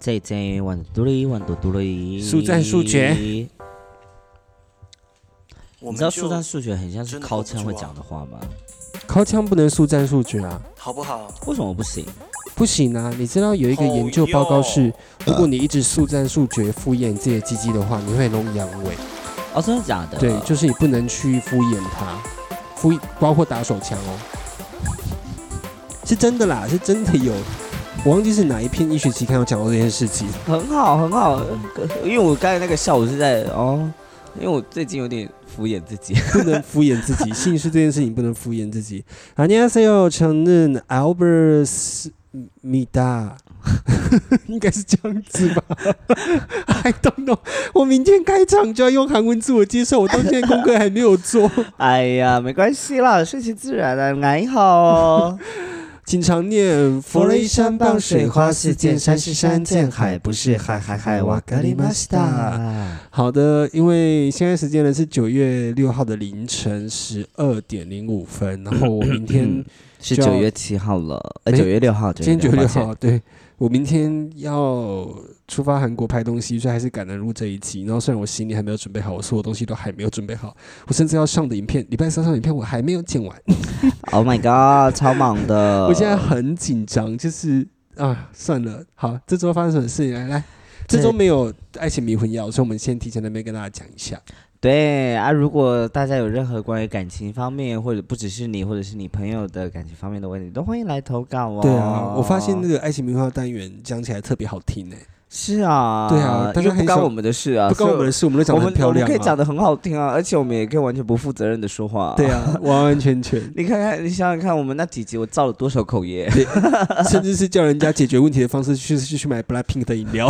J J 万嘟哩万嘟嘟哩，速战速决你我们知道速战速决很像是靠枪会讲的话吗？靠枪不能速战速决啊，好不好？为什么不行？不行啊！你知道有一个研究报告是，如果你一直速战速决敷衍自己的鸡鸡的话，你会很容易阳痿。哦，真的假的？对，就是你不能去敷衍它，敷包括打手枪哦，是真的啦，是真的有。我忘记是哪一篇医学期刊有讲到这件事情。很好很好，因为我刚才那个笑，我是在哦，因为我最近有点敷衍自己。不能敷衍自己，姓氏这件事情不能敷衍自己。안녕하세요，承认 Albert 米达，应该是这样子吧？I don't know。我明天开场就要用韩文自我介绍，我到现在功课还没有做。哎呀，没关系啦，顺其自然啦，还好。 经常念佛雷山傍水花似溅，山是山，见海不是海，海海哇格里玛西达。好的，因为现在时间呢是九月六号的凌晨十二点零五分，然后我明天是九月七号了，呃，九月六号，今天九月六号，对我明天要出发韩国拍东西，所以还是赶得入这一集。然后虽然我行李还没有准备好，我所有东西都还没有准备好，我甚至要上的影片，礼拜三上的影片我还没有剪完，，Oh my god，超忙的。我现在很紧张，就是啊，算了，好，这周发生什么事情？来来，这周没有爱情迷魂药，所以我们先提前那边跟大家讲一下。对啊，如果大家有任何关于感情方面，或者不只是你，或者是你朋友的感情方面的问题，都欢迎来投稿哦。对啊，我发现那个爱情名画单元讲起来特别好听诶、是啊，对啊大因为家很少不干我们的事啊，不关我们的事，我们都所以我们讲得很漂亮、啊，我们可以讲得很好听啊，而且我们也可以完全不负责任的说话、对，啊，完完全全。你看看，你想想看，我们那几集我造了多少口业？甚至是叫人家解决问题的方式，去去去买 Blackpink 的饮料。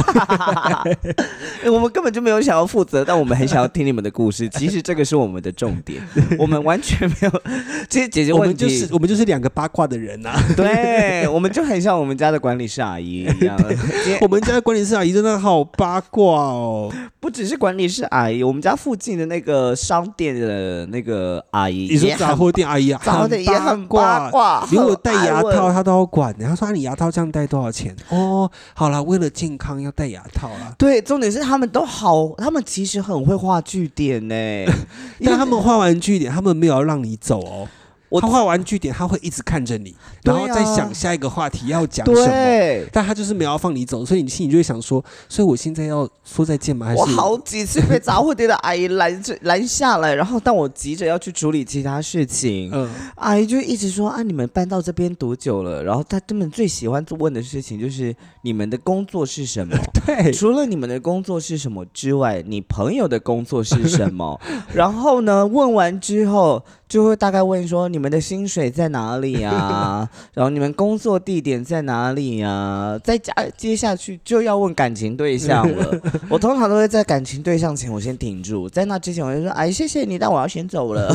我们根本就没有想要负责，但我们很想要听你们的故事。其实这个是我们的重点，我们完全没有。其实解决我问题们就是我们就是两个八卦的人呐、啊。对，我们就很像我们家的管理师阿姨一样。我们家的管理室阿姨真的好八卦哦。不只是管理室阿姨，我们家附近的那个商店的那个阿姨，你说也很杂货店阿姨啊，杂货店也很八卦，如果戴牙套。她都要管。然后说、啊、你牙套这样戴多少钱？哦，好啦，为了健康要戴牙套啦。对，重点是他们都好，他们其实很会画句点呢。但他们画完句点，他们没有要让你走哦。我他画完句点，他会一直看着你，然后再想下一个话题要讲什么。但他就是没有要放你走，所以你心里就会想说，所以我现在要说再见吗？还是我好几次被杂货店的阿姨拦着拦下来，然后但我急着要去处理其他事情，嗯，阿姨就一直说啊，你们搬到这边多久了？然后她根本最喜欢问的事情就是你们的工作是什么？对，除了你们的工作是什么之外，你朋友的工作是什么？然后呢，问完之后就会大概问说你们的薪水在哪里啊？然后你们工作地点在哪里呀？再加接下去就要问感情对象了。我通常都会在感情对象前我先停住，在那之前我就说哎谢谢你，但我要先走了。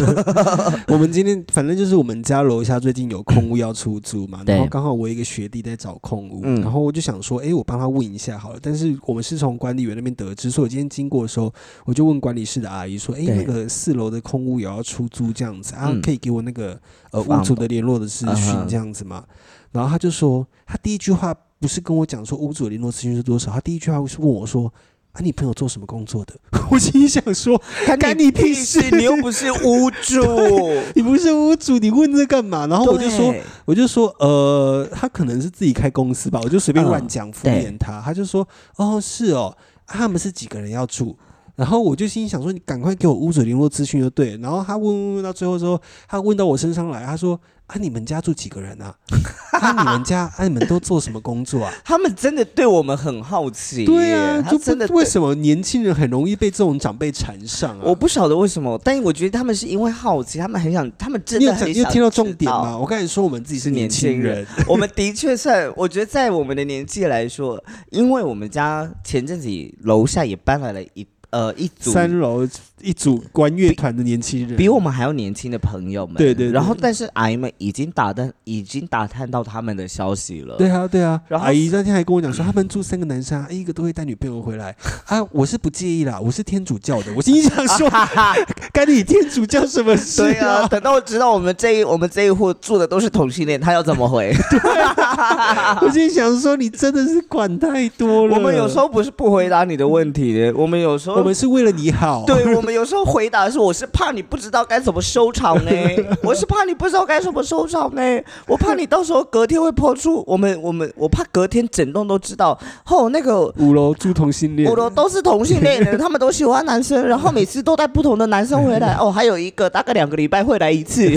我们今天反正就是我们家楼下最近有空屋要出租嘛，然后刚好我一个学弟在找空屋，嗯然后我就想说，哎，我帮他问一下好了。但是我们是从管理员那边得知，所以我今天经过的时候，我就问管理室的阿姨说，哎，对那个四楼的空屋也要出租这样子啊嗯，可以给我那个呃房屋主的联络的资讯这样子嘛？然后他就说，他第一句话不是跟我讲说屋主的联络资讯是多少，他第一句话是问我说。啊，你朋友做什么工作的？我心里想说，干你屁事你又不是屋主。你不是屋主，你问这干嘛？然后我就说，我就说，呃，他可能是自己开公司吧，我就随便嗯乱讲敷衍他。他就说，哦，是哦，啊他们是几个人要住？然后我就心想说，你赶快给我屋主联络资讯就对了。然后他问问问到最后之后，他问到我身上来，他说，啊，你们家住几个人啊？啊，你们家啊，你们都做什么工作啊？他们真的对我们很好奇，对啊，就他真的为什么年轻人很容易被这种长辈缠上啊？我不晓得为什么，但我觉得他们是因为好奇，他们很想，他们真的很想你有听到重点吗？？我刚才说我们自己是年轻人，我们的确算，我觉得在我们的年纪来说，因为我们家前阵子楼下也搬来了一呃一组三楼一组管乐团的年轻人，比我们还要年轻的朋友们，对对对然后但是阿姨们已经打探已经打探到他们的消息了，对啊，对啊。然后阿姨那天还跟我讲说，他们住三个男生啊，一个都会带女朋友回来 啊。我是不介意啦，我是天主教的。我心想说，干你天主教什么事对啊，？等到我知道我们这一我们这一户住的都是同性恋，他要怎么回？我心想说，你真的是管太多了。我们有时候不是不回答你的问题的，我们有时候我们是为了你好。对，我们有时候回答的是，我是怕你不知道该怎么收场呢，我是怕你不知道该怎么收场呢，我怕你到时候隔天会抛出我们我们，我怕隔天整栋都知道，哦，那个五楼住同性恋，五楼都是同性恋的，他们都喜欢男生，然后每次都带不同的男生回来，哦，还有一个大概两个礼拜会来一次，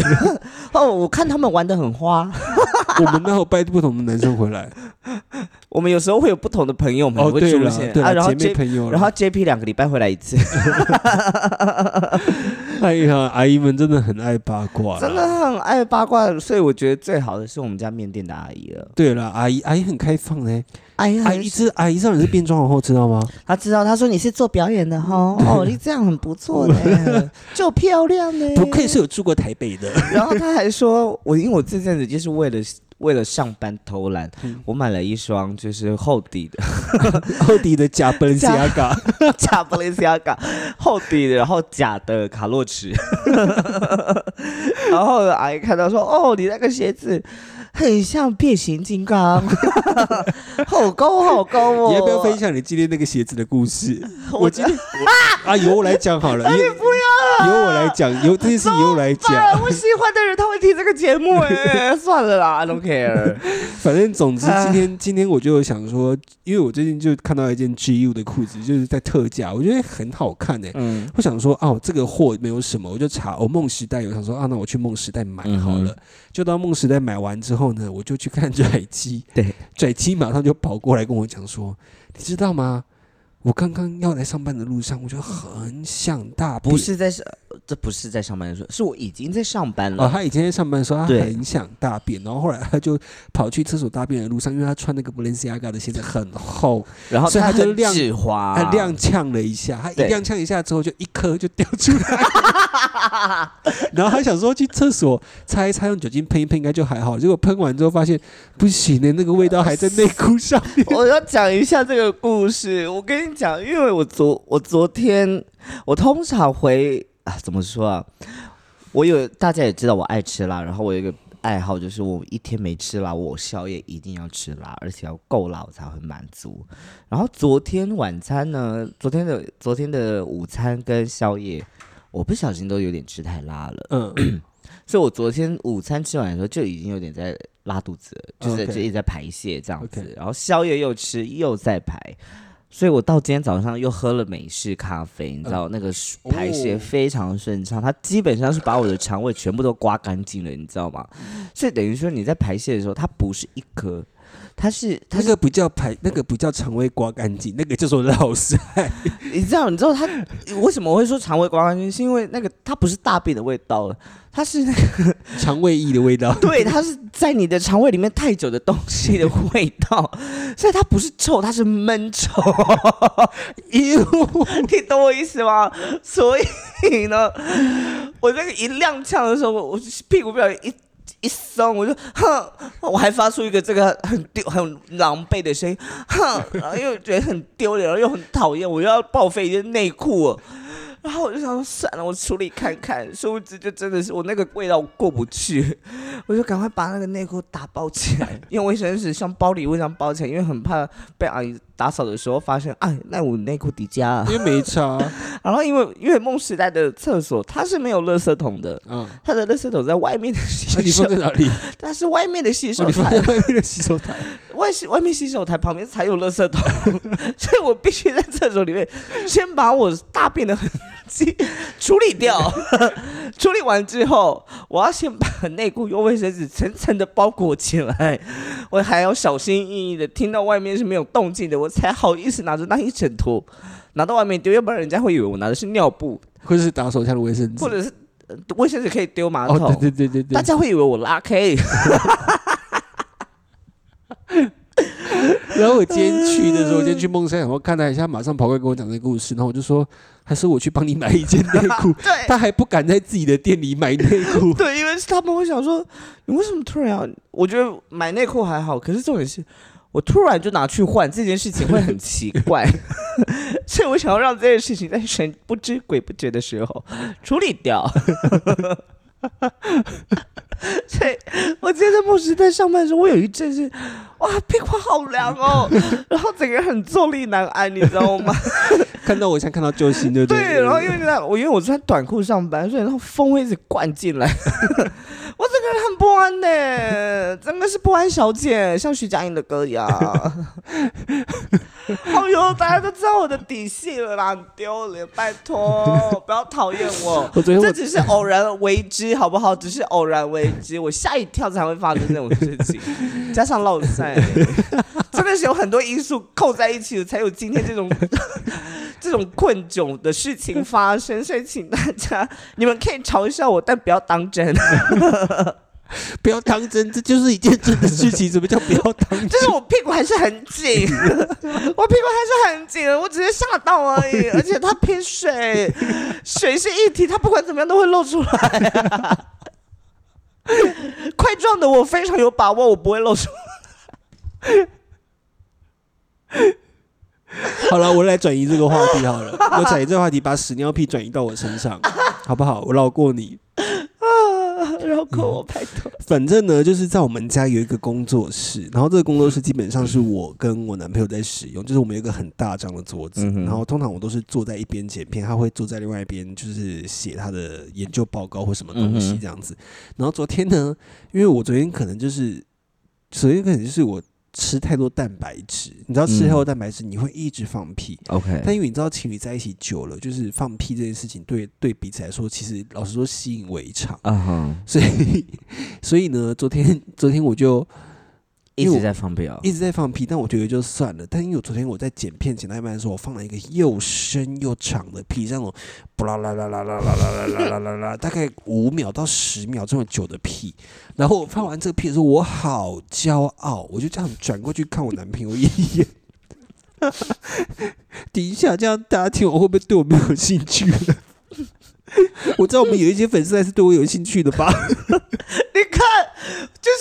哦，我看他们玩的很花。我们那会带不同的男生回来，我们有时候会有不同的朋友们会出现啊，然后然后 JP 两个礼拜回来一次。哎呀，阿姨们真的很爱八卦，真的很爱八卦，所以我觉得最好的是我们家面店的阿姨了。对了，阿姨阿姨很开放呢，阿姨阿姨知阿姨知道你是变装皇后，知道吗？她知道，她说你是做表演的哈，哦，你这样很不错的，就漂亮呢，不愧是有住过台北的。然后她还说，我因为我这阵子就是为了。为了上班偷懒，我买了一双就是厚底的，厚底的假布伦西亚嘎，假布伦西亚嘎，厚底的，然后假的卡洛驰。然后阿姨看到说：“哦，你那个鞋子。”很像变形金刚，好高好高哦！你要不要分享你今天那个鞋子的故事？我今天啊，由我来讲好了。你不要，由我来讲，由这件事由我来讲。我喜欢的人他会听这个节目哎，算了啦，I don't care。反正总之今天今天我就想说，因为我最近就看到一件 GU 的裤子，就是在特价，我觉得很好看哎。嗯。我想说哦，这个货没有什么，我就查哦梦时代有，想说啊，那我去梦时代买好了。就到梦时代买完之后呢，我就去看拽鸡，对，拽鸡马上就跑过来跟我讲说：“你知道吗？我刚刚要来上班的路上，我就很想大便。不是在上，这不是在上班的时候，是我已经在上班了。哦，他以前在上班的时候，他很想大便，然后后来他就跑去厕所大便的路上，因为他穿那个 Balenciaga 的鞋子很厚，然后所以他就亮滑，他踉跄了一下，他一踉跄一下之后，就一颗就掉出来。”然后他想说去厕所擦一擦，用酒精喷一喷应该就还好。结果喷完之后发现不行的，那个味道还在内裤上面。我要讲一下这个故事。我跟你讲，因为我昨我昨天我通常回啊，怎么说啊？我有大家也知道我爱吃辣，然后我有一个爱好就是我一天没吃辣，我宵夜一定要吃辣，而且要够辣我才会满足。然后昨天晚餐呢，昨天的昨天的午餐跟宵夜。我不小心都有点吃太辣了，嗯，所以我昨天午餐吃完的时候就已经有点在拉肚子，就是就一直在排泄这样子，然后宵夜又吃又在排，所以我到今天早上又喝了美式咖啡，你知道那个排泄非常顺畅，它基本上是把我的肠胃全部都刮干净了，你知道吗？所以等于说你在排泄的时候，它不是一颗。它是那个不叫排，那个不叫肠胃刮干净，那个叫做老塞。你知道？你知道它为什么会说肠胃刮干净？是因为那个它不是大便的味道了，它是那个 肠胃液的味道。对，它是在你的肠胃里面太久的东西的味道，所以它不是臭，它是闷臭。哟，你懂我意思吗？所以呢，我那个一踉跄的时候，我屁股不小心一。一松，我就哼，我还发出一个这个很丢、很狼狈的声音，哼，然后又觉得很丢脸，又很讨厌，我又要报废一件内裤。然后我就想算了，我处理看看，殊不知就真的是我那个味道过不去，我就赶快把那个内裤打包起来，用卫生纸像包礼物一样包起来，因为很怕被阿姨打扫的时候发现，哎，那我内裤底加，因为没擦。然后因为因为梦时代的厕所它是没有垃圾桶的，嗯，它的垃圾桶在外面的洗手，你放在哪里？它是外面的洗手台，外面的洗手台，外洗外面洗手台旁边才有垃圾桶，所以我必须在厕所里面先把我大便的很。处理掉，处理完之后，我要先把内裤用卫生纸层层的包裹起来，我还要小心翼翼的，听到外面是没有动静的，我才好意思拿着那一整坨拿到外面丢，要不然人家会以为我拿的是尿布，或者是打手枪的卫生纸，或者是卫生纸可以丢马桶，对对对对对，大家会以为我拉 K。然后我今天去的时候，今天去梦山，然后看了一下，马上跑过来跟我讲这个故事。然后我就说，还是我去帮你买一件内裤。对，他还不敢在自己的店里买内裤。对，因为他们会想说，你为什么突然要？我觉得买内裤还好，可是重点是我突然就拿去换这件事情会很奇怪 所以我想要让这件事情在神不知鬼不觉的时候处理掉。所以我今天在梦时代上班的时候，我有一阵是哇屁股好凉哦，然后整个人很坐立难安，你知道吗？看到我像看到救星，对不对？对，然后因为那我因为我穿短裤上班，所以然后风会一直灌进来，我整个人很不安呢，真的是不安小姐，像徐佳莹的歌一样。哦哟，大家都知道我的底细了啦，很丢脸，拜托 不要讨厌我。我我这只是偶然为之，好不好？只是偶然为之，我吓一跳才会发生这种事情，加上落赛，真的是有很多因素扣在一起的，才有今天这种这种困窘的事情发生。所以，请大家，你们可以嘲笑我，但不要当真。不要当真，这就是一件真的事情。什么叫不要当真？就是我屁股还是很紧，我屁股还是很紧，我只是吓到而已。而且它偏水，水是一体，它不管怎么样都会露出来、啊。块状的我非常有把握，我不会露出来。好了，我来转移这个话题好了。我转移这个话题，把屎尿屁转移到我身上，好不好？我绕过你。绕过我，拜托。反正呢，就是在我们家有一个工作室，然后这个工作室基本上是我跟我男朋友在使用，就是我们有一个很大张的桌子，嗯然后通常我都是坐在一边剪片，他会坐在另外一边，就是写他的研究报告或什么东西这样子。然后昨天呢，因为我昨天可能就是，昨天可能就是我吃太多蛋白质，你知道吃太多蛋白质你会一直放屁，OK，但因为你知道情侣在一起久了，就是放屁这件事情对对彼此来说，其实老实说习以为常。啊哈，所以，所以呢，昨天昨天我就一直在放屁啊。一直在放屁，但我觉得就算了。但因为我昨天我在剪片剪到一半的时候，我放了一个又深又长的屁，像那种布啦啦啦啦啦啦啦啦啦啦啦，大概五秒到十秒这么久的屁。然后我放完这个屁的时候，我好骄傲，我就这样转过去看我男朋友一眼。等一下，这样大家听我会不会对我没有兴趣了？我知道我们有一些粉丝还是对我有兴趣的吧。你看，就是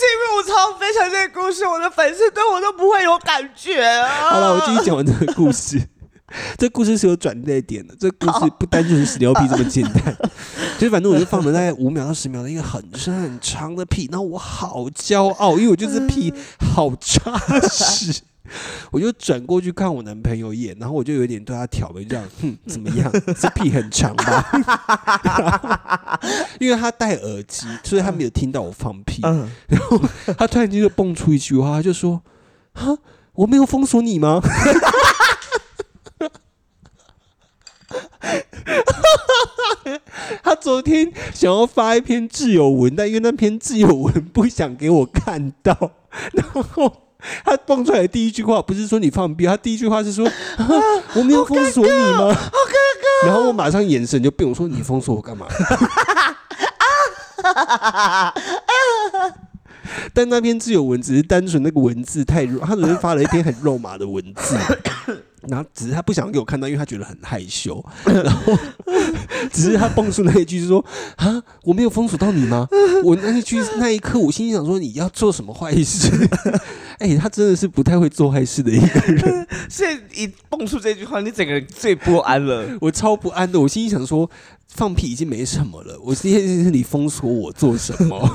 因为我常常分享这个故事，我的粉丝对我都不会有感觉啊。好了，我继续讲完这个故事。这故事是有转折点的，这故事不单纯是屎尿屁这么简单。就是反正我就放了大概五秒到十秒的一个很深很长的屁，然后我好骄傲，因为我就是屁好扎实。我就转过去看我男朋友一眼，然后我就有点对他挑眉，这样，哼，怎么样？这屁很长吧？因为他戴耳机，所以他没有听到我放屁。嗯，他突然间就蹦出一句话，他就说：“啊，我没有封锁你吗？”他昨天想要发一篇自由文，但因为那篇自由文不想给我看到，然后 他蹦出来的第一句话不是说你放屁，他第一句话是说：“ 啊、我没有封锁你吗？”然后我马上眼神就变，我说：“你封锁我干嘛？” 但那篇自由文只是单纯那个文字太肉，他昨天发了一篇很肉麻的文字，然后只是他不想给我看到，因为他觉得很害羞，然后只是他蹦出那一句是说啊，我没有封锁到你吗？我那一句那一刻，我心里想说你要做什么坏事？哎、他真的是不太会做坏事的一个人，所以一蹦出这句话，你整个人最不安了。我超不安的。我心里想说，放屁已经没什么了，我今天是你封锁我做什么？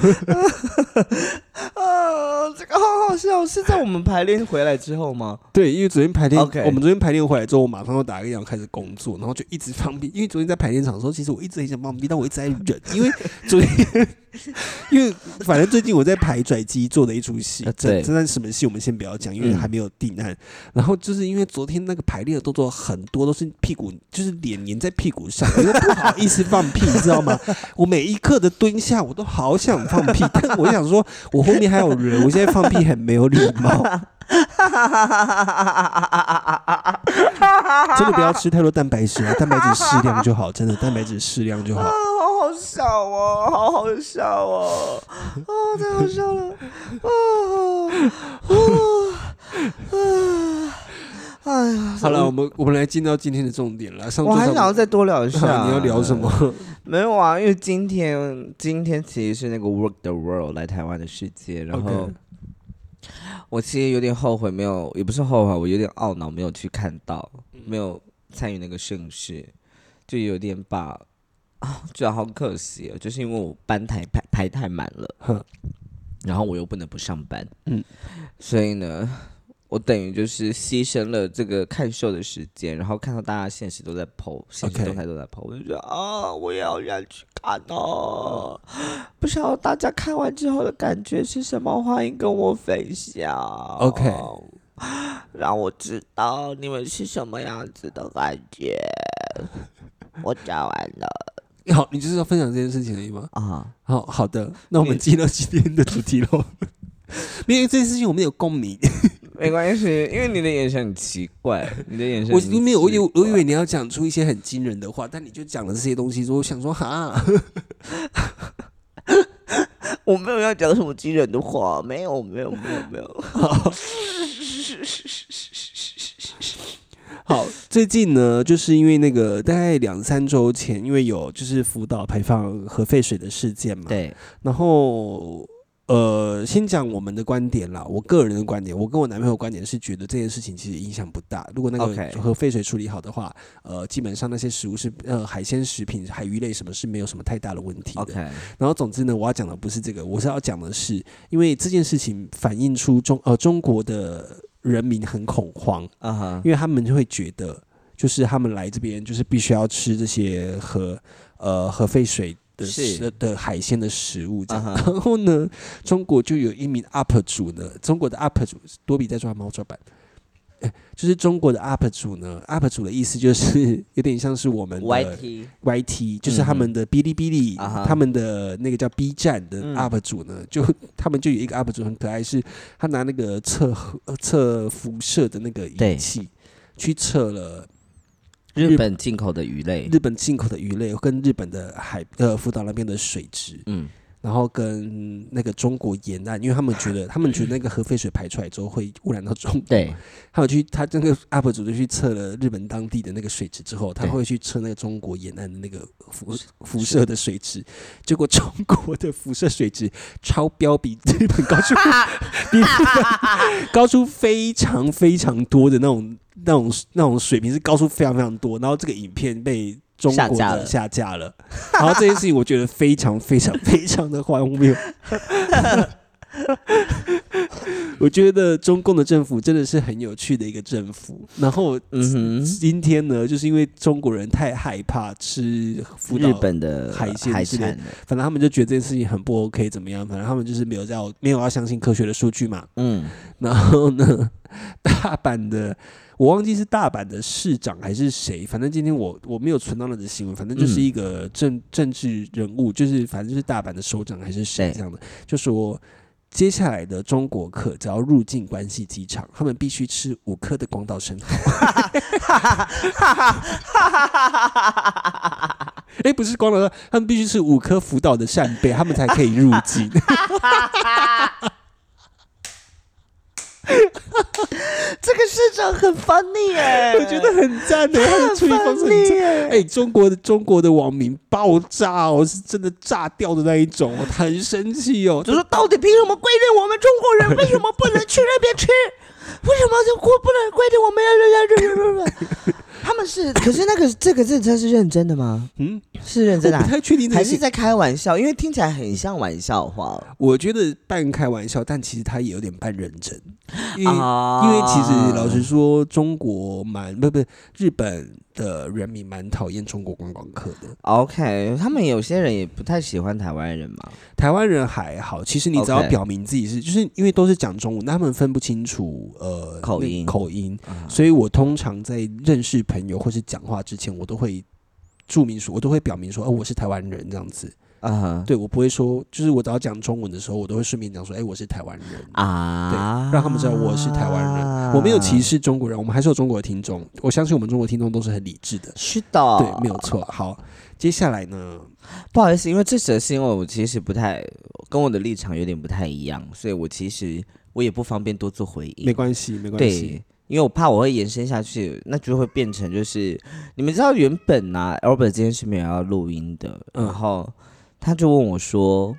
啊，这个好好笑，是在我们排练回来之后吗？对，因为昨天排练我们昨天排练回来之后，我马上就打个样开始工作，然后就一直放屁。因为昨天在排练场的时候，其实我一直很想放屁，但我一直在忍，因为昨天，因为反正最近我在排拽机做的一出戏对这段什么戏我们先不要讲，因为嗯还没有定案。然后就是因为昨天那个排练的动作很多都是屁股，就是脸粘在屁股上，我又不好意思放屁，你知道吗？我每一刻的蹲下，我都好想放屁，但我想说，我后面还有人，我现在放屁很没有礼貌。真的不要吃太多蛋白质啊，蛋白质适量就好，真的蛋白质适量就好啊，。好好笑哦，好好笑哦，哦，太好笑了，哦，哦，啊，哎呀，好了，我们我们来进到今天的重点了。上我还想要再多聊一下，你要聊什？么？没有啊，因为今天今天其实是那个 Work the World 来台湾的世界，然后我其实有点后悔没有，也不是后悔，我有点懊恼没有去看到，嗯没有参与那个盛世，就有点把啊觉得好可惜哦，就是因为我班台排排太满了，哼，然后我又不能不上班，嗯嗯，所以呢，我等于就是牺牲了这个看秀的时间，然后看到大家现实都在 PO，现实动态都在 PO，我就觉得啊，我也好想去看哦，不知道大家看完之后的感觉是什么，欢迎跟我分享 OK 让我知道你们是什么样子的感觉。我讲完了好，你就是要分享这件事情而已吗？啊，好好的，那我们进入今天的主题喽。因为这件事情我们有共鸣，没关系，因为你的眼神很奇怪，你的眼神我很没有，我以为我以为你要讲出一些很惊人的话，但你就讲了这些东西，所以我想说哈，我没有要讲什么惊人的话，没有，没有，没有，没有。好，最近呢，就是因为那个大概两三周前，因为有就是福岛排放核废水的事件嘛，对，然后呃，先讲我们的观点啦，我个人的观点，我跟我男朋友观点是觉得这件事情其实影响不大。如果那个核废水处理好的话，呃，基本上那些食物是呃海鲜食品、海鱼类什么是没有什么太大的问题的。OK，然后总之呢，我要讲的不是这个，我是要讲的是，因为这件事情反映出中呃中国的人民很恐慌，啊哈，因为他们就会觉得，就是他们来这边就是必须要吃这些核呃核废水的是。食的海鲜的食物 然后呢，中国就有一名 UP 主呢，中国的 UP 主多比在抓猫抓板。哎就是中国的 UP 主呢，UP 主的意思就是 有点像是我们的 YT YT，就是他们的哔哩哔哩，他们的那个叫 B 站的嗯。UP 主呢，就他们就有一个 UP 主很可爱，是他拿那个测测辐射的那个仪器去测了日本进口的鱼类，日本进口的鱼类跟日本的海呃福岛那边的水质，嗯，然后跟那个中国沿岸，因为他们觉得 他们觉得那个核废水排出来之后会污染到中国，对，他有去，他这个 UP 主就去测了日本当地的那个水质之后，他会去测那个中国沿岸的那个辐辐射的水质，结果中国的辐射水质超标，比日本高出 比日本高出非常非常多的那种那种那种水平是高出非常非常多，然后这个影片被。中国的下架了然后这件事情我觉得非常非常非常的荒谬。我觉得中共的政府真的是很有趣的一个政府。然后嗯，今天呢，就是因为中国人太害怕吃日本的海鲜海之类的反正他们就觉得这件事情很不 OK，怎么样？反正他们就是没有要没有要相信科学的数据嘛。嗯，然后呢，大阪的我忘记是大阪的市长还是谁，反正今天我我没有存到那则新闻，反正就是一个政、政治人物，就是反正就是大阪的首长还是谁这样的，就说。接下来的中国客只要入境关西机场，他们必须吃五颗的广岛生蚝。哎、不是光岛的，他们必须吃五颗福岛的扇贝，他们才可以入境。这个市长很 funny 哎，我觉得很赞的，他的处理方式很赞。耶哎、中国的中国的网民爆炸哦，是真的炸掉的那一种哦，很生气哦。就说到底凭什么规定我们中国人为什么不能去那边吃？为什么就过不能规定我们要要要要？他们是，可是那个这个政策是认真的吗？嗯，是认真的啊、我不太确定这个还是在开玩笑？因为听起来很像玩笑话我觉得半开玩笑，但其实他也有点半认真，因为、啊因为其实老实说，中国蛮不不日本的人民蛮讨厌中国观光客的。OK，他们有些人也不太喜欢台湾人嘛。台湾人还好，其实你只要 OK 表明自己是就是因为都是讲中文，他们分不清楚呃那口音口音，啊所以我通常在认识朋友或是讲话之前，我都会注明说，我都会表明说，哦，我是台湾人这样子。啊哈对我不会说，就是我只要讲中文的时候，我都会顺便讲说，哎，我是台湾人。啊，对，让他们知道我是台湾人，我没有歧。视中国人，我们还是有中国的听众，我相信我们中国听众都是很理智的，是的，对，没有错。好，接下来呢，不好意思，因为这则新闻我其实不太跟我的立场有点不太一样，所以我其实我也不方便多做回应。没关系，没关系，对，因为我怕我会延伸下去，那就会变成就是你们知道原本啊，Albert 今天是没有要录音的，嗯然后他就问我说，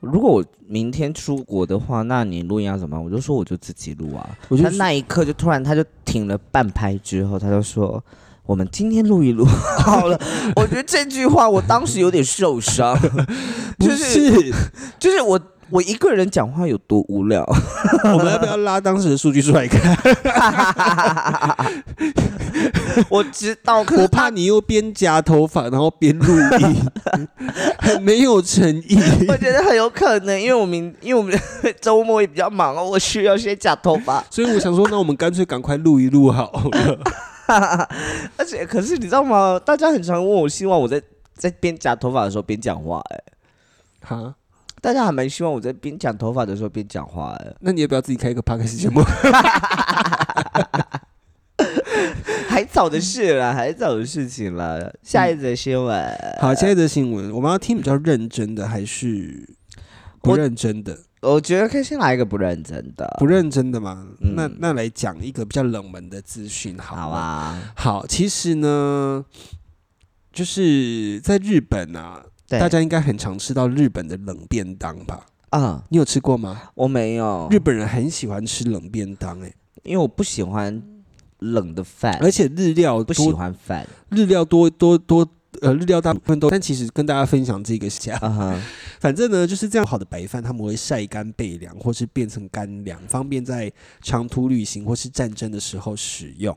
如果我明天出国的话，那你录音要怎么办？我就说我就自己录啊。他那一刻就突然他就停了半拍之后，他就说。我们今天录一录 好了。我觉得这句话我当时有点受伤，就是是，就是我我一个人讲话有多无聊。我们要不要拉当时的数据出来看？我知道，可我，怕你又边夹头发，然后边录音，很没有诚意。我觉得很有可能，因为我明因为我们周末也比较忙哦，我需要先夹头发。所以我想说，那我们干脆赶快录一录好了。而且，可是你知道吗？大家很常问我，希望我在在边夹头发的时候边讲话、哎，哈，大家还蛮希望我在边讲头发的时候边讲话、的，那你要不要自己开一个 podcast 节目？还早的事啦，还早的事情了。下一则新闻，好，下一则新闻，我们要听比较认真的还是不我认真的？我觉得可以先来一个不认真的，不认真的嘛？嗯那那来讲一个比较冷门的资讯，好好。啊，好，其实呢，就是在日本啊，对大家应该很常吃到日本的冷便当吧？啊、你有吃过吗？我没有日本人很喜欢吃冷便当、欸，因为我不喜欢冷的饭，而且日料不喜多，欢饭。日料多多多，呃，日料大部分都，但其实跟大家分享这个下，啊哈，反正呢就是这样好的白饭，他们会晒干备凉，或是变成干粮，方便在长途旅行或是战争的时候使用。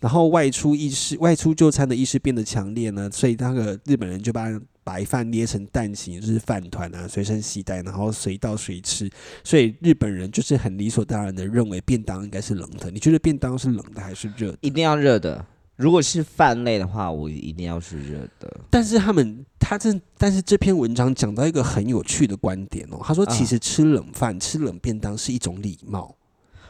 然后外出意识、外出就餐的意识变得强烈呢，所以那个日本人就把白饭捏成蛋形，就是饭团啊，随身携带，然后随到随吃。所以日本人就是很理所当然的认为便当应该是冷的。你觉得便当是冷的还是热的？一定要热的。如果是饭类的话，我一定要是热的。但是他们，他这，但是这篇文章讲到一个很有趣的观点哦。他说，啊其实吃冷饭、吃冷便当是一种礼貌，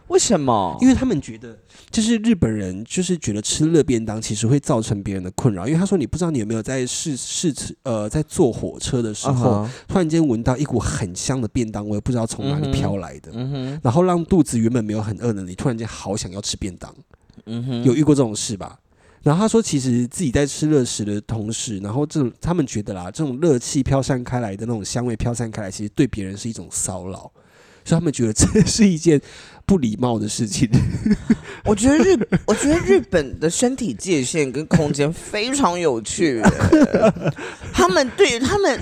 为什么？因为他们觉得，就是日本人就是觉得吃热便当其实会造成别人的困扰。因为他说，你不知道你有没有在试试吃，呃，在坐火车的时候，突然间闻到一股很香的便当味，不知道从哪里飘来的，然后让肚子原本没有很饿的你，突然间好想要吃便当。嗯哼，有遇过这种事吧？然后他说，其实自己在吃热食的同时，然后这种他们觉得啦，这种热气飘散开来的那种香味飘散开来，其实对别人是一种骚扰，所以他们觉得这是一件不礼貌的事情。我觉得日，我觉得日本的身体界限跟空间非常有趣。他们对于他们，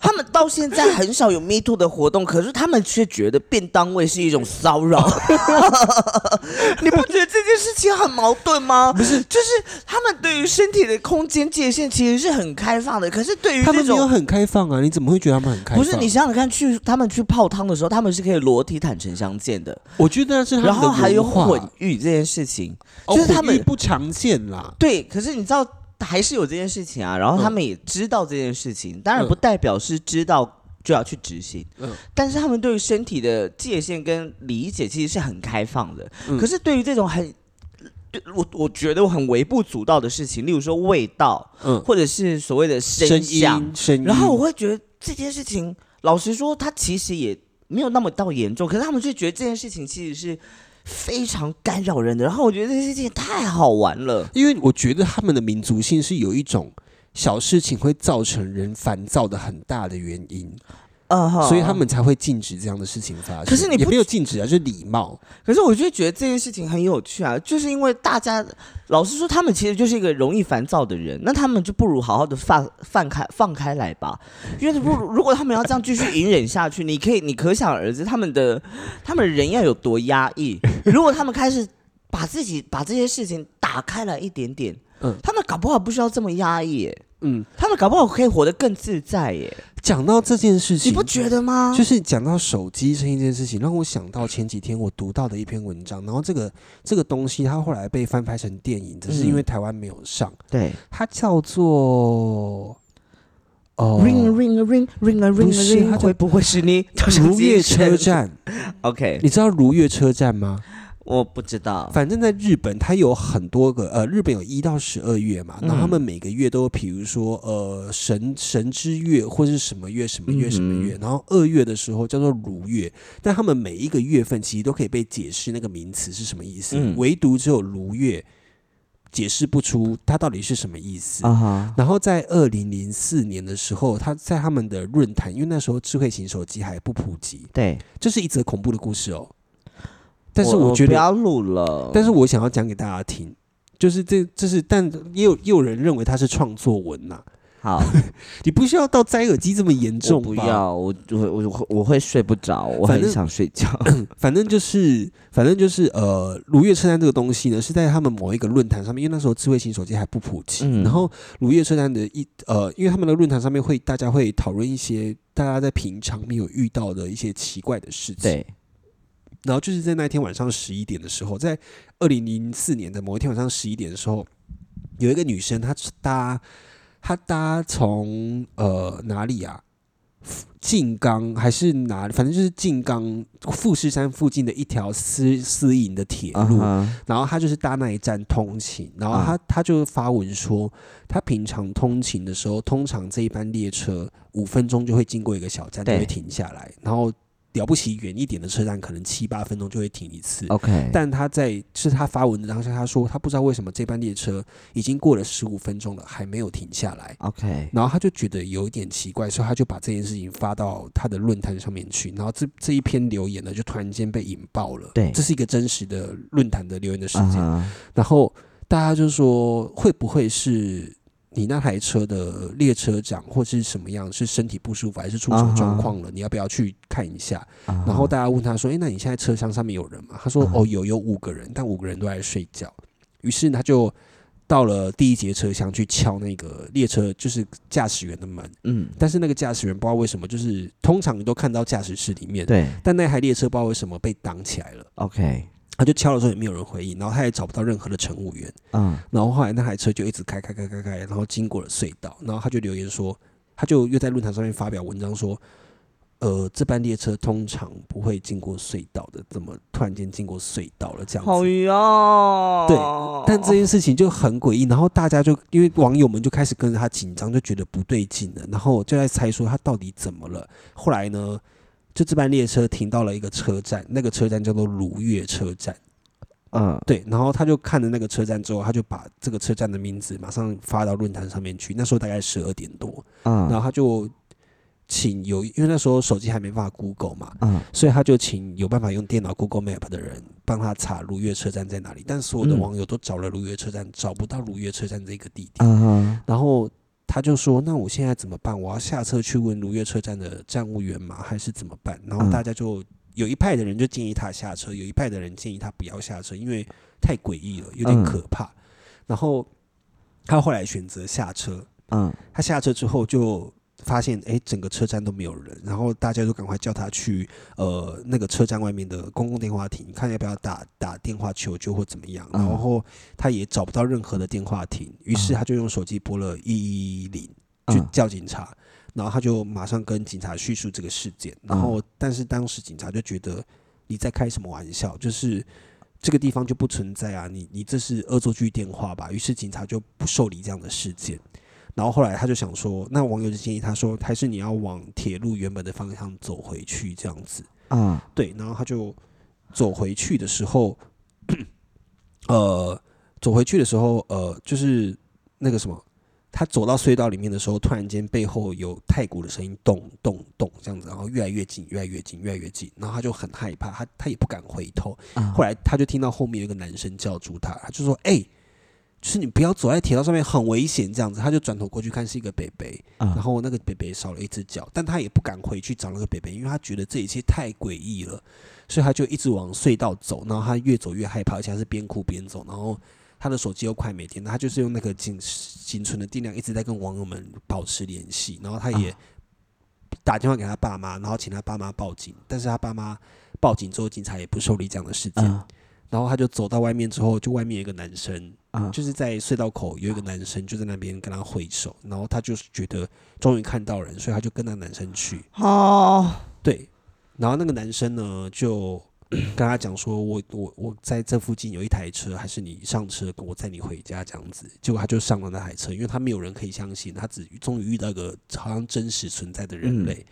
他们到现在很少有 Me Too 的活动，可是他们却觉得便当位是一种骚扰。你不觉得这件事情很矛盾吗？不是，就是他们对于身体的空间界限其实是很开放的，可是对于他。们没有很开放啊，你怎么会觉得他们很开放？不是你，想想看，去他们去泡汤的时候，他们是可以裸体坦诚相见的，我觉得那是他们的然后还有文化。混浴这件事情，哦就是他们混浴不常见啦。对，可是你知道还是有这件事情啊，然后他们也知道这件事情，当然嗯不代表是知道就要去执行，嗯。但是他们对于身体的界限跟理解其实是很开放的。嗯。可是对于这种很对我我觉得我很微不足道的事情，例如说味道，嗯，或者是所谓的声声响，音，声音，然后我会觉得这件事情，老实说，它其实也没有那么到严重，可是他们就觉得这件事情其实是非常干扰人的。然后我觉得这件事情太好玩了。因为我觉得他们的民族性是有一种小事情会造成人烦躁的很大的原因，所以他们才会禁止这样的事情发生。可是你没有禁止啊，就是礼貌。可是我就觉得这件事情很有趣啊，就是因为大家老实说，他们其实就是一个容易烦躁的人，那他们就不如好好的放放开放开来吧。因为不如如果他们要这样继续隐忍下去，你可以你可想而知，他们的他们人要有多压抑。如果他们开始把自己把这些事情打开来一点点，嗯。他们搞不好不需要这么压抑。耶，嗯，他们搞不好可以活得更自在耶，讲到这件事情，你不觉得吗？就是讲到手机声音这件事情，让我想到前几天我读到的一篇文章，然后这个这个东西它后来被翻拍成电影，只是因为台湾没有上，对。它叫做哦，ring ring ring ring a ring ring，会不会是你？如月车站，，OK，你知道如月车站吗？我不知道。反正在日本，它有很多个呃，日本有一到十二月嘛，嗯然后他们每个月都，比如说呃神神之月或是什么月什么月什么月，然后二月的时候叫做如月，但他们每一个月份其实都可以被解释那个名词是什么意思，嗯唯独只有如月解释不出它到底是什么意思。然后在二零零四年的时候，他在他们的论坛，因为那时候智慧型手机还不普及，对，这是一则恐怖的故事哦。但是我我觉得不要录了，但是我想要讲给大家听，就是这这是，但也有也有人认为它是创作文呐、好，你不需要到摘耳机这么严重吧？不要，我我我我我会睡不着，我很想睡觉。反正就是，反正就是，呃，如月车站这个东西呢，是在他们某一个论坛上面，因为那时候智慧型手机还不普及。嗯然后如月车站的一呃，因为他们的论坛上面会大家会讨论一些大家在平常没有遇到的一些奇怪的事情。对，然后就是在那天晚上十一点的时候，在二零零四年的某一天晚上十一点的时候，有一个女生她搭她搭从呃哪里啊？静冈还是哪里？反正就是静冈富士山附近的一条私私营的铁路，然后他就是搭那一站通勤，然后啊他、他就发文说，他平常通勤的时候，通常这一班列车五分钟就会经过一个小站，就会停下来，然后了不起远一点的车站，可能七八分钟就会停一次。，OK，但他在是他发文的当下，他说他不知道为什么这班列车已经过了十五分钟了，还没有停下来。OK，然后他就觉得有一点奇怪，所以他就把这件事情发到他的论坛上面去。然后这这一篇留言呢，就突然间被引爆了。对这是一个真实的论坛的留言的事件。然后大家就说，会不会是你那台车的列车长或是什么样，是身体不舒服，还是出什么状况了？你要不要去看一下？然后大家问他说：“诶，那你现在车厢上面有人吗？”他说：“嗯哦，有，有五个人，但五个人都在睡觉。”于是他就到了第一节车厢去敲那个列车，就是驾驶员的门。嗯，但是那个驾驶员不知道为什么，就是通常你都看到驾驶室里面，对但那台列车不知道为什么被挡起来了。，OK，他就敲的时候也没有人回应，然后他也找不到任何的乘务员。嗯然后后来那台车就一直开开开开开，然后经过了隧道，然后他就留言说，他就又在论坛上面发表文章说，呃，这班列车通常不会经过隧道的，怎么突然间经过隧道了这样好子？呀，对但这件事情就很诡异，然后大家就因为网友们就开始跟着他紧张，就觉得不对劲了，然后就在猜说他到底怎么了。后来呢，就这班列车停到了一个车站，那个车站叫做如月车站。嗯对，然后他就看了那个车站之后，他就把这个车站的名字马上发到论坛上面去。那时候大概十二点多，然嗯后他就请有，因为那时候手机还没办法 Google 嘛，嗯所以他就请有办法用电脑 Google Map 的人帮他查如月车站在哪里。但所有的嗯网友都找了如月车站，找不到如月车站这个地点。嗯哼然后他就说：“那我现在怎么办？我要下车去问如月车站的站务员吗？还是怎么办？”然后嗯大家就有一派的人就建议他下车，有一派的人建议他不要下车，因为太诡异了，有点嗯可怕。然后他后来选择下车，嗯他下车之后就发现，哎，整个车站都没有人，然后大家就赶快叫他去呃那个车站外面的公共电话亭，看要不要打打电话求救或怎么样。嗯然后他也找不到任何的电话亭，于是嗯他就用手机拨了一一零去嗯叫警察，然后他就马上跟警察叙述这个事件，然后但是当时警察就觉得你在开什么玩笑，就是。这个地方就不存在啊！你你这是恶作剧电话吧？于是警察就不受理这样的事件。然后后来他就想说，那网友就建议他说，还是你要往铁路原本的方向走回去这样子。啊对，然后他就走回去的时候，呃，走回去的时候，呃，就是那个什么，他走到隧道里面的时候，突然间背后有太鼓的声音，咚咚咚这样子，然后越来越近，越来越近，越来越近，然后他就很害怕，他他也不敢回头。嗯后来他就听到后面有一个男生叫住他，他就说：“哎、就是你不要走在铁道上面，很危险。”这样子，他就转头过去看是一个北北，嗯然后那个北北少了一只脚，但他也不敢回去找那个北北，因为他觉得这一切太诡异了，所以他就一直往隧道走，然后他越走越害怕，而且他是边哭边走，然后他的手机又快没电，他就是用那个仅仅存的电量一直在跟网友们保持联系，然后他也啊。打电话给他爸妈，然后请他爸妈报警，但是他爸妈报警之后，警察也不受理这样的事件，嗯然后他就走到外面之后，就外面有一个男生，嗯就是在隧道口有一个男生就在那边跟他挥手，然后他就是觉得终于看到人，所以他就跟那男生去，哦。对，然后那个男生呢就跟他讲说，我我我在这附近有一台车，还是你上车我载你回家这样子，结果他就上了那台车，因为他没有人可以相信，他只终于遇到一个好像真实存在的人类，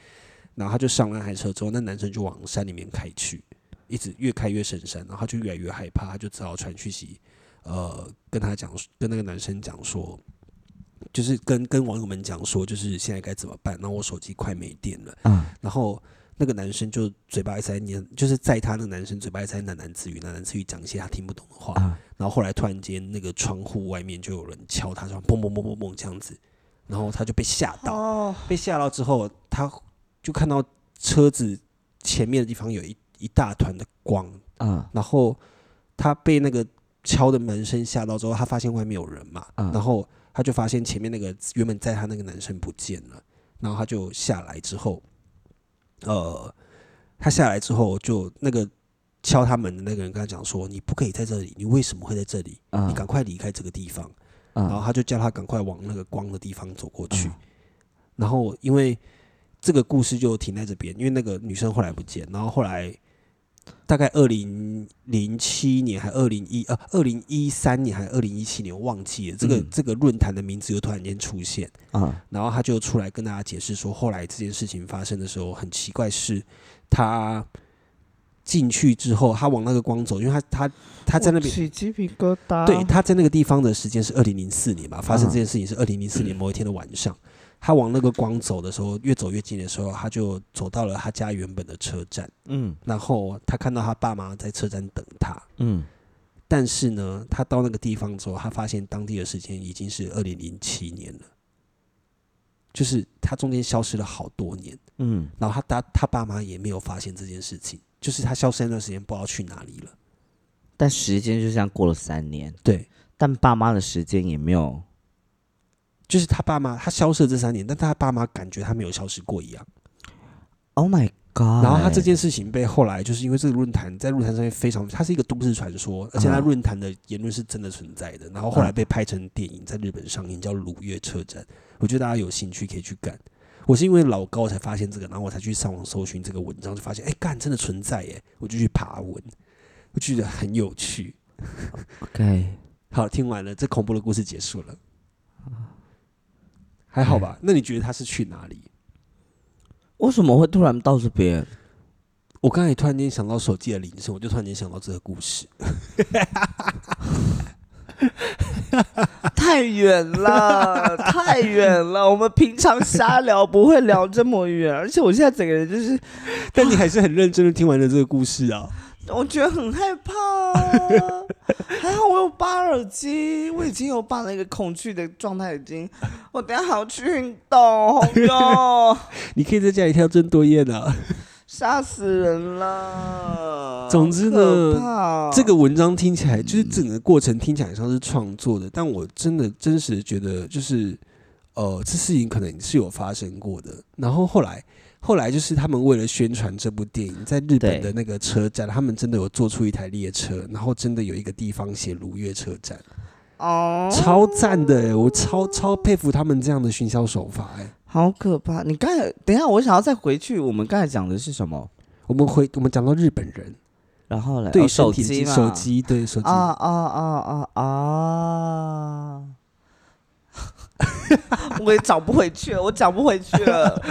然后他就上了那台车之后，那男生就往山里面开去。一直越开越深山，然后他就越来越害怕，他就只好传讯息，呃，跟他讲，跟那个男生讲说，就是跟跟网友们讲说，就是现在该怎么办。然后我手机快没电了，嗯然后那个男生就嘴巴一直在念，就是在他那个男生嘴巴一直在喃喃自语，喃喃自语讲一些他听不懂的话。啊然后后来突然间，那个窗户外面就有人敲他窗，砰砰砰砰砰这样子，然后他就被吓到。哦，被吓到之后，他就看到车子前面的地方有一一大团的光，嗯然后他被那个敲的门声吓到之后，他发现外面有人嘛，嗯然后他就发现前面那个原本在他那个男生不见了，然后他就下来之后，呃，他下来之后就那个敲他门的那个人跟他讲说：“你不可以在这里，你为什么会在这里？你嗯赶快离开这个地方。”然后嗯他就叫他赶快往那个光的地方走过去。嗯然后因为这个故事就停在这边，因为那个女生后来不见，然后后来大概二零零七年还二零一呃二零一三年还二零一七年我忘记了，这个、嗯这个论坛的名字又突然间出现，啊然后他就出来跟大家解释说，后来这件事情发生的时候很奇怪是他。进去之后，他往那个光走，因为他他他在那边起鸡皮疙瘩。对，他在那个地方的时间是二零零四年嘛，发生嗯这件事情是二零零四年 某一天的晚上。他往那个光走的时候，越走越近的时候，他就走到了他家原本的车站，嗯。然后他看到他爸妈在车站等他。嗯。但是呢，他到那个地方之后，他发现当地的时间已经是二零零七年了，就是他中间消失了好多年，嗯，然后他他他爸妈也没有发现这件事情，就是他消失那段时间不知道去哪里了。但时间就这样过了三年，对，但爸妈的时间也没有。就是他爸妈，他消失了这三年，但他爸妈感觉他没有消失过一样。Oh my god！然后他这件事情被后来就是因为这个论坛在论坛上面非常，它是一个都市传说，而且它嗯论坛的言论是真的存在的。然后后来被拍成电影，在日本上映，叫《鲁岳车站》。我觉得大家有兴趣可以去看。我是因为老高才发现这个，然后我才去上网搜寻这个文章，就发现哎，干真的存在耶！我就去爬文，我觉得很有趣。OK，好，听完了，这恐怖的故事结束了，还好吧？那你觉得他是去哪里？为什么会突然到这边？我刚才突然间想到手机的铃声，我就突然间想到这个故事。太远了，太远了。我们平常瞎聊不会聊这么远，而且我现在整个人就是，但你还是很认真的听完了这个故事啊。我觉得很害怕、啊。还好我有拔耳机，我已经有把那个恐惧的状态已经，我等下还要去运动，好哟，你可以在家里跳郑多燕啊。吓死人了。总之呢这个文章听起来就是整个过程听起来像是创作的，但我真的真实地觉得就是，呃，这事情可能是有发生过的。然后后来后来就是他们为了宣传这部电影，在日本的那个车站，他们真的有做出一台列车，然后真的有一个地方写如月车站，哦，超赞的欸我超超佩服他们这样的行销手法哎。好可怕！你刚才等一下，我想要再回去。我们刚才讲的是什么？我们回我们讲到日本人然后嘞，对哦手机嘛，手机对手机啊啊啊啊啊！我也找不回去了，我讲不回去了，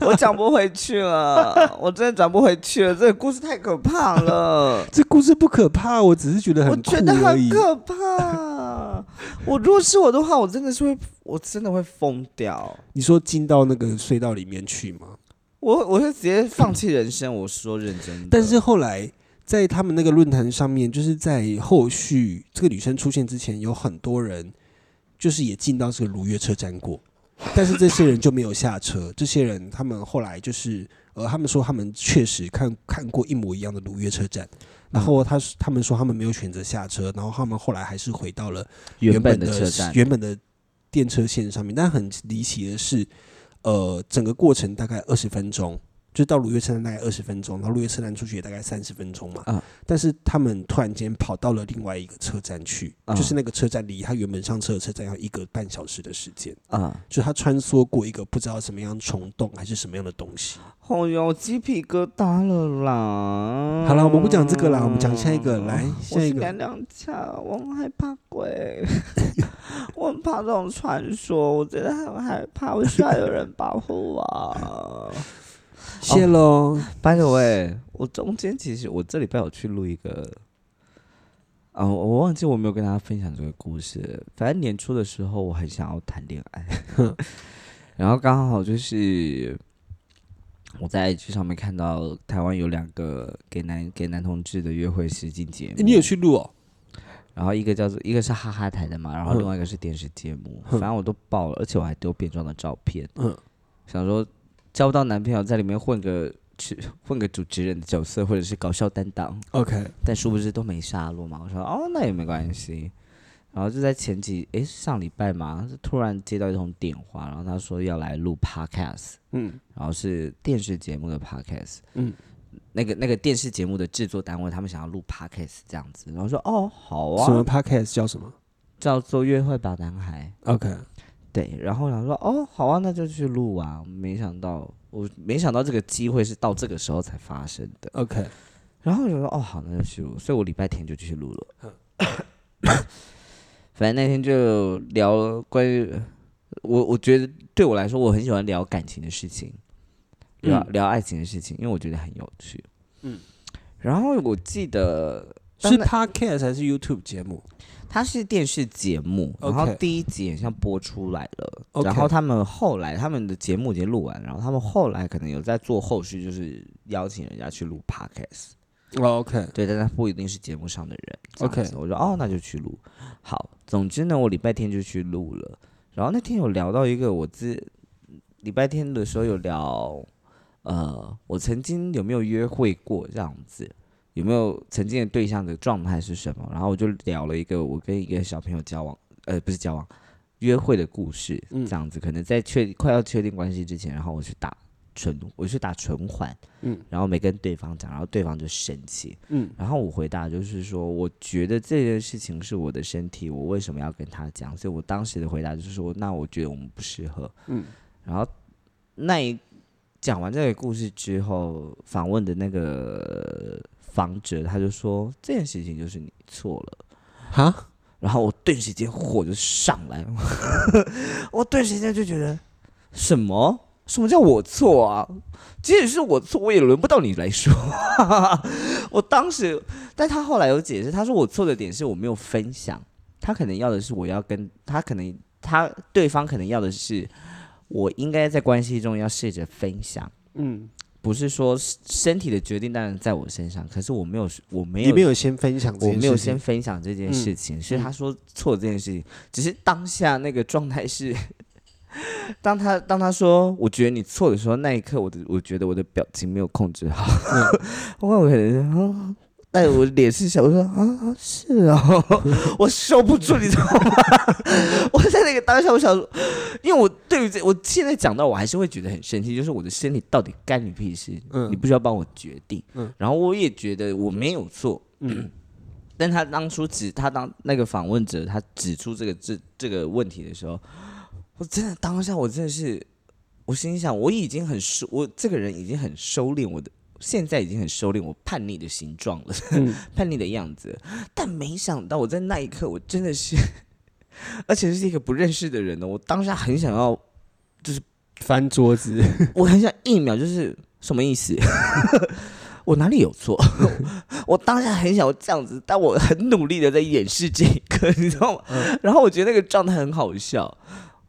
我讲不回去了，我真的讲不回去了。这个故事太可怕了，这故事不可怕，我只是觉得很我觉得。很可怕。我如果是我的话，我真的是会，我真的会疯掉。你说进到那个隧道里面去吗？我我会直接放弃人生。我说认真的，但是后来在他们那个论坛上面，就是在后续这个女生出现之前，有很多人就是也进到这个如约车站过，但是这些人就没有下车。这些人他们后来就是呃，他们说他们确实看看过一模一样的如约车站，然后他他们说他们没有选择下车，然后他们后来还是回到了原本的的车站，原本的电车线上面。但很离奇的是，呃，整个过程大概二十分钟，就到鲁约车站大概二十分钟，然后鲁约车站出去也大概三十分钟嘛。啊但是他们突然间跑到了另外一个车站去，嗯就是那个车站离他原本上车的车站要一个半小时的时间，啊，就他穿梭过一个不知道什么样虫洞还是什么样的东西。哦哟，鸡皮疙瘩了啦！好了，我们不讲这个啦，我们讲下一个，来下一个我是娘。娘腔，我很害怕鬼，我很怕这种传说，我真的很害怕，我需要有人保护我。谢喽。By the way，我中间其实我这礼拜有去录一个，啊、我忘记我没有跟大家分享这个故事。反正年初的时候，我很想要谈恋爱，然后刚好就是我在 IG 上面看到台湾有两个给男给男同志的约会实境节目，诶你有去录哦？然后一个叫做一个是哈哈台的嘛，然后嗯另外一个是电视节目，嗯反正我都报了，而且我还丢变装的照片，嗯，想说交不到男朋友在里面混个去 混个主持人的角色或者是搞笑担当，OK，但殊不知都没下落嘛。我说哦，那也没关系。然后就在前几诶上礼拜嘛，就突然接到一通电话，然后他说要来录 podcast，嗯。然后是电视节目的 podcast，嗯，那个那个电视节目的制作单位他们想要录 podcast 这样子，然后说哦好啊。什么啊，Podcast？叫什么？叫做约会吧男孩，？OK，对，然后我想说哦好啊，那就去录啊，没想到我没想到这个机会是到这个时候才发生的，OK，然后我就说哦好，那就去录，所以我礼拜天就去录了。反正那天就聊关于我，我觉得对我来说，我很喜欢聊感情的事情，聊、嗯。聊爱情的事情，因为我觉得很有趣。嗯，然后我记得是 Podcast 还是 YouTube 节目？它是电视节目，然后 OK 第一集好像播出来了 OK 然后他们后来他们的节目已经录完，然后他们后来可能有在做后续，就是邀请人家去录 podcast。哦，OK，对，但他不一定是节目上的人。这样 OK 子我说哦，那就去录。好，总之呢，我礼拜天就去录了。然后那天有聊到一个我自礼拜天的时候有聊，呃，我曾经有没有约会过这样子，有没有曾经的对象的状态是什么？然后我就聊了一个我跟一个小朋友交往，呃，不是交往，约会的故事，嗯这样子。可能在确快要确定关系之前，然后我去打存，我去打存款，嗯然后没跟对方讲，然后对方就生气，嗯然后我回答就是说，我觉得这件事情是我的身体，我为什么要跟他讲？所以我当时的回答就是说，那我觉得我们不适合。嗯然后那一讲完这个故事之后，访问的那个访者他就说这件事情就是你错了。哈，然后我顿时间火就上来了，我顿时间就觉得什么什么叫我错啊？即使是我错，我也轮不到你来说。我当时，但他后来有解释，他说我错的点是我没有分享，他可能要的是我要跟他可能他对方可能要的是我应该在关系中要试着分享。嗯，不是说身体的决定当然在我身上，可是我没有，我没有，你没有先分享这我没有先分享这件事情，所以嗯他说错这件事情，只是当下那个状态是，当他当他说我觉得你错的时候，那一刻我的我觉得我的表情没有控制好，我可能。但我脸是小，我说啊是哦，我收不住，你知道吗？我在那个当下，我想说，因为我对于这，我现在讲到，我还是会觉得很生气，就是我的身体到底干你屁事？嗯你不需要帮我决定。嗯然后我也觉得我没有错，嗯但他当初指他当那个访问者，他指出这个这这个问题的时候，我真的当下我真的是，我心想我已经很收，我这个人已经很收敛我的，现在已经很收敛我叛逆的形状了，嗯 叛逆的样子，但没想到我在那一刻，我真的是，而且是一个不认识的人呢，我当下很想要，就是翻桌子，我很想一秒就是什么意思？我哪里有错？我当下很想要这样子，但我很努力的在掩饰这一刻，你知道吗？然后我觉得那个状态很好笑。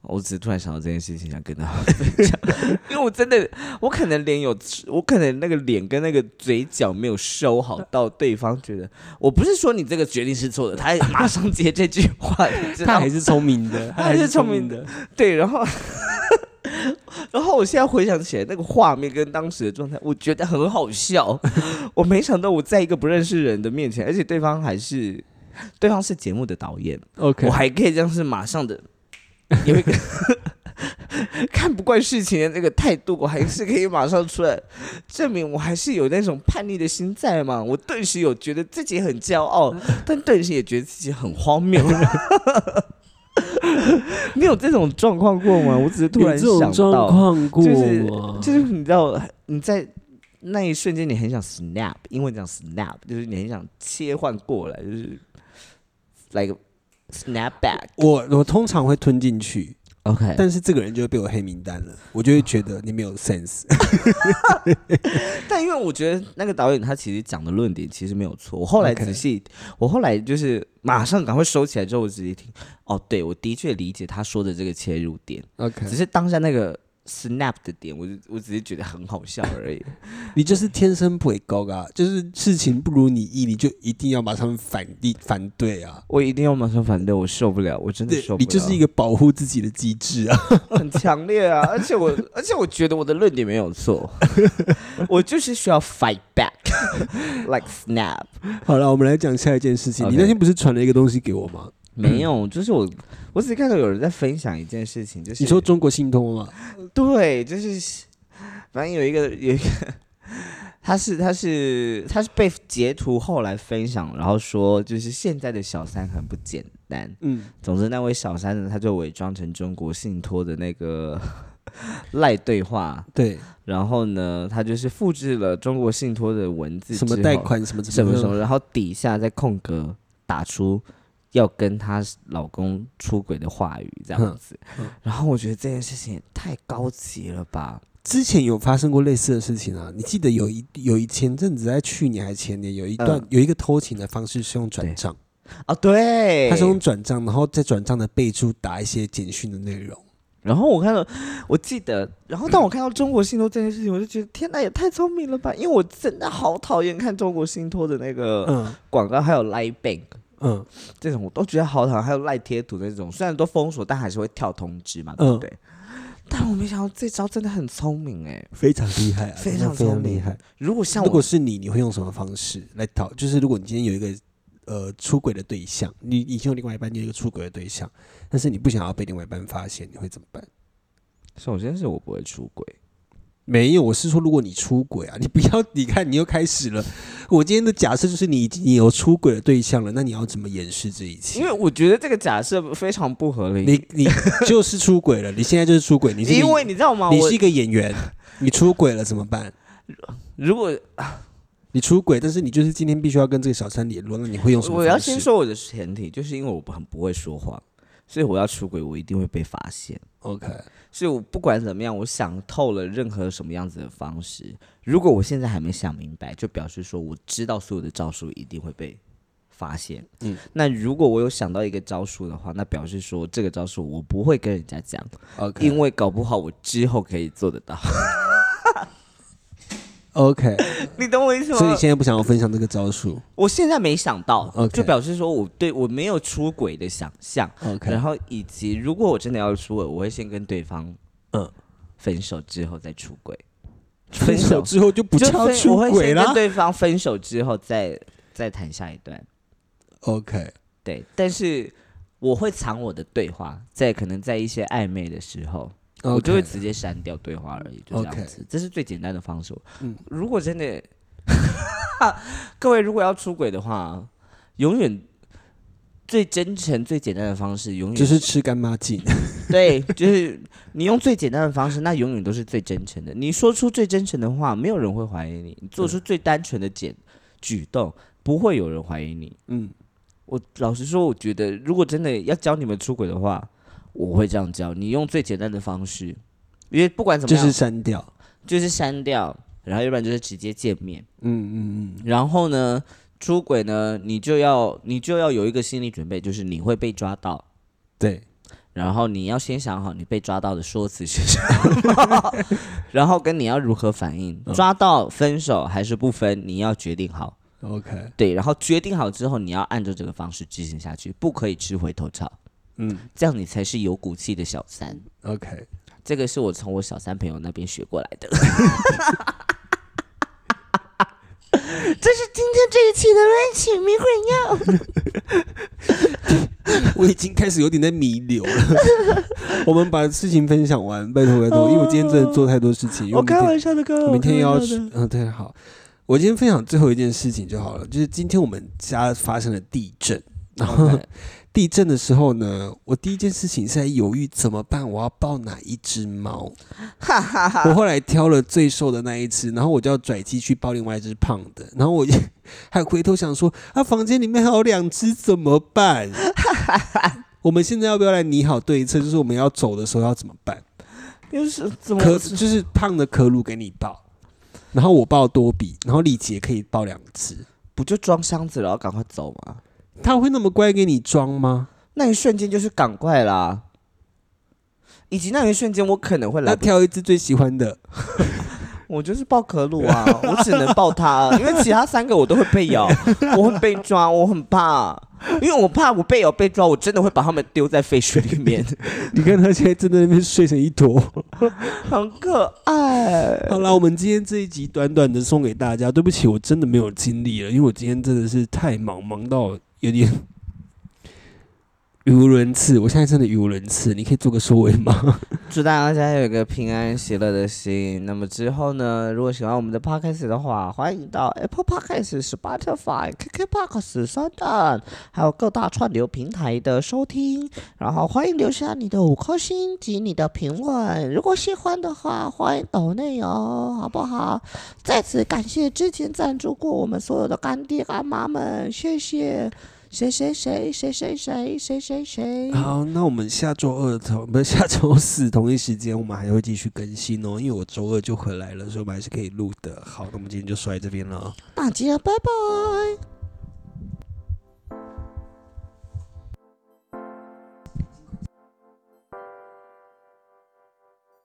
我只是突然想到这件事情，想跟大家分享，因为我真的，我可能脸有，我可能那个脸跟那个嘴角没有收好，到对方觉得我不是说你这个决定是错的，他马上接这句话，他还是聪明的，他还是聪明的。对，然后，然后我现在回想起来那个画面跟当时的状态，我觉得很好笑。我没想到我在一个不认识人的面前，而且对方还是对方是节目的导演，OK，我还可以这样是马上的有一个看不惯事情的那个态度，我还是可以马上出来证明我还是有那种叛逆的心在嘛。我顿时有觉得自己很骄傲，但顿时也觉得自己很荒谬。你有这种状况过吗？我只是突然想状到，就是？就是你知道你在那一瞬间你很想 snap，英文讲 snap，就是你很想切换过来，就是 like snap back。我我通常会吞进去，OK，但是这个人就会被我黑名单了，我就会觉得你没有 sense。但因为我觉得那个导演他其实讲的论点其实没有错，我后来仔细我后来就是马上赶快收起来之后，我仔细听，哦，对我的确理解他说的这个切入点，OK，只是当下那个 snap 的点，我就我只是觉得很好笑 而已。你就是天生不会高啊，就是事情不如你意，你就一定要马上反对反对啊。我一定要马上反对，我受不了，我真的受不了。你就是一个保护自己的机制啊。很强烈啊，而且我而且我觉得我的论点没有错，我就是需要 fight back，like snap。好了，我们来讲下一件事情。你那天不是传了一个东西给我吗？没有，就是我我只是看到有人在分享一件事情，就是你说中国信托吗？对，就是反正有一个有一个，他是他是他是被截图后来分享，然后说就是现在的小三很不简单。嗯，总之，那位小三呢，他就伪装成中国信托的那个 赖对话，对，然后呢，他就是复制了中国信托的文字，什么贷，款什么什么什么，然后底下在空格打出要跟她老公出轨的话语，这样子。嗯然后我觉得这件事情也太高级了吧？之前有发生过类似的事情啊，你记得有一有一前阵子在去年还前年有一段、嗯有一个偷情的方式是用转账，啊，对，他是用转账，然后在转账的备注打一些简讯的内容。然后我看到，我记得，然后当我看到中国信托这件事情，我就觉得天哪，也太聪明了吧！因为我真的好讨厌看中国信托的那个嗯广告，还有 Line Bank 嗯这种，我都觉得好讨厌。还有赖贴图那种，虽然都封锁，但还是会跳通知嘛，对嗯不对？但我没想到这招真的很聪明哎、非常厉害啊，非常非常厉害。如果像如果，是你，你会用什么方式来讨？就是如果你今天有一个呃出轨的对象，你已经有另外一半，你有一个出轨的对象，但是你不想要被另外一半发现，你会怎么办？首先是我不会出轨，没有，我是说，如果你出轨啊，你不要，你看你又开始了。我今天的假设就是你已经你有出轨的对象了，那你要怎么掩饰这一切？因为我觉得这个假设非常不合理。你你 就是出轨了，你现在就是出轨，你是因为你知道吗？你是一个演员，你出轨了怎么办？如果你出轨，但是你就是今天必须要跟这个小三联络，那你会用什么我要先说我的前提，就是因为我很不会说谎，所以我要出轨，我一定会被发现。？OK，所以我不管怎么样，我想透了任何什么样子的方式。如果我现在还没想明白，就表示说我知道所有的招数一定会被发现。嗯嗯，那如果我有想到一个招数的话，那表示说这个招数我不会跟人家讲，OK，因为搞不好我之后可以做得到。OK，你懂我意思吗？所以你现在不想要分享这个招数我现在没想到 OK 就表示说我对我没有出轨的想象。？OK，然后以及如果我真的要出轨，我会先跟对方嗯，分手之后再出轨。分手之后就不就叫出分我会。先跟对方分手之后再再谈下一段。OK，对，但是我会藏我的对话，在可能在一些暧昧的时候我就会直接删掉对话而已，就这样子。这是最简单的方式。嗯如果真的，各位如果要出轨的话，永远最真诚、最简单的方式，永远就是吃干抹净。对，就是你用最简单的方式，那永远都是最真诚的。你说出最真诚的话，没有人会怀疑你；你做出最单纯的简举动，不会有人怀疑你。嗯，我老实说，我觉得如果真的要教你们出轨的话，我会这样教：你用最简单的方式，因为不管怎么样，就是删掉。就是删掉，然后要不然就是直接见面。嗯嗯嗯，然后呢，出轨呢，你就要你就要有一个心理准备，就是你会被抓到。对，然后你要先想好你被抓到的说辞是什么，然后跟你要如何反应。嗯抓到分手还是不分，你要决定好。OK，对，然后决定好之后，你要按照这个方式执行下去，不可以吃回头草，嗯这样你才是有骨气的小三。，OK，这个是我从我小三朋友那边学过来的。这是今天这一期的乱情迷魂药。我已经开始有点在弥留了。我们把事情分享完，拜托拜托，因为我今天真的做太多事情，我开玩笑的，哥，我明天又要去嗯，对，好，我今天分享最后一件事情就好了，就是今天我们家发生了地震，然后地震的时候呢，我第一件事情是在犹豫怎么办，我要抱哪一只猫。我后来挑了最瘦的那一只，然后我就要拽机去抱另外一只胖的，然后我就 还回头想说，啊，房间里面还有两只怎么办？我们现在要不要来拟好对策？就是我们要走的时候要怎么办？就是怎么可就是胖的可鲁给你抱，然后我抱多比，然后李杰可以抱两只。不就装箱子了，然后赶快走吗？他会那么乖给你装吗？那一瞬间就是赶快啦。以及那一瞬间我可能会来那不及，挑一只最喜欢的，我就是抱可鲁啊，我只能抱它，因为其他三个我都会被咬，我会被抓，我很怕，因为我怕我被咬被抓，我真的会把它们丢在废墟里面，你看他现在正在那边睡成一坨。很可爱。好啦，我们今天这一集短短的送给大家。对不起，我真的没有精力了，因为我今天真的是太忙，忙到有点语无伦次。我现在真的语无伦次，你可以做个收尾吗？祝大家有一个平安喜乐的心。那么之后呢，如果喜欢我们的 podcast 的话，欢迎到 Apple Podcast、Spotify、KKBox、s o u n 还有各大串流平台的收听。然后欢迎留下你的五颗星及你的评论。如果喜欢的话，欢迎抖内哦，好不好？再次感谢之前赞助过我们所有的干爹干妈们，谢谢。谁谁谁谁谁谁谁谁谁。好，那我们下周二同不是下周四同一时间，我们还会继续更新哦。因为我周二就回来了，所以我们还是可以录的。好，那我们今天就说到这边了。大家拜拜。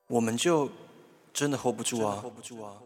我们就真的 hold 不住啊！hold 不住啊！hold 不住啊！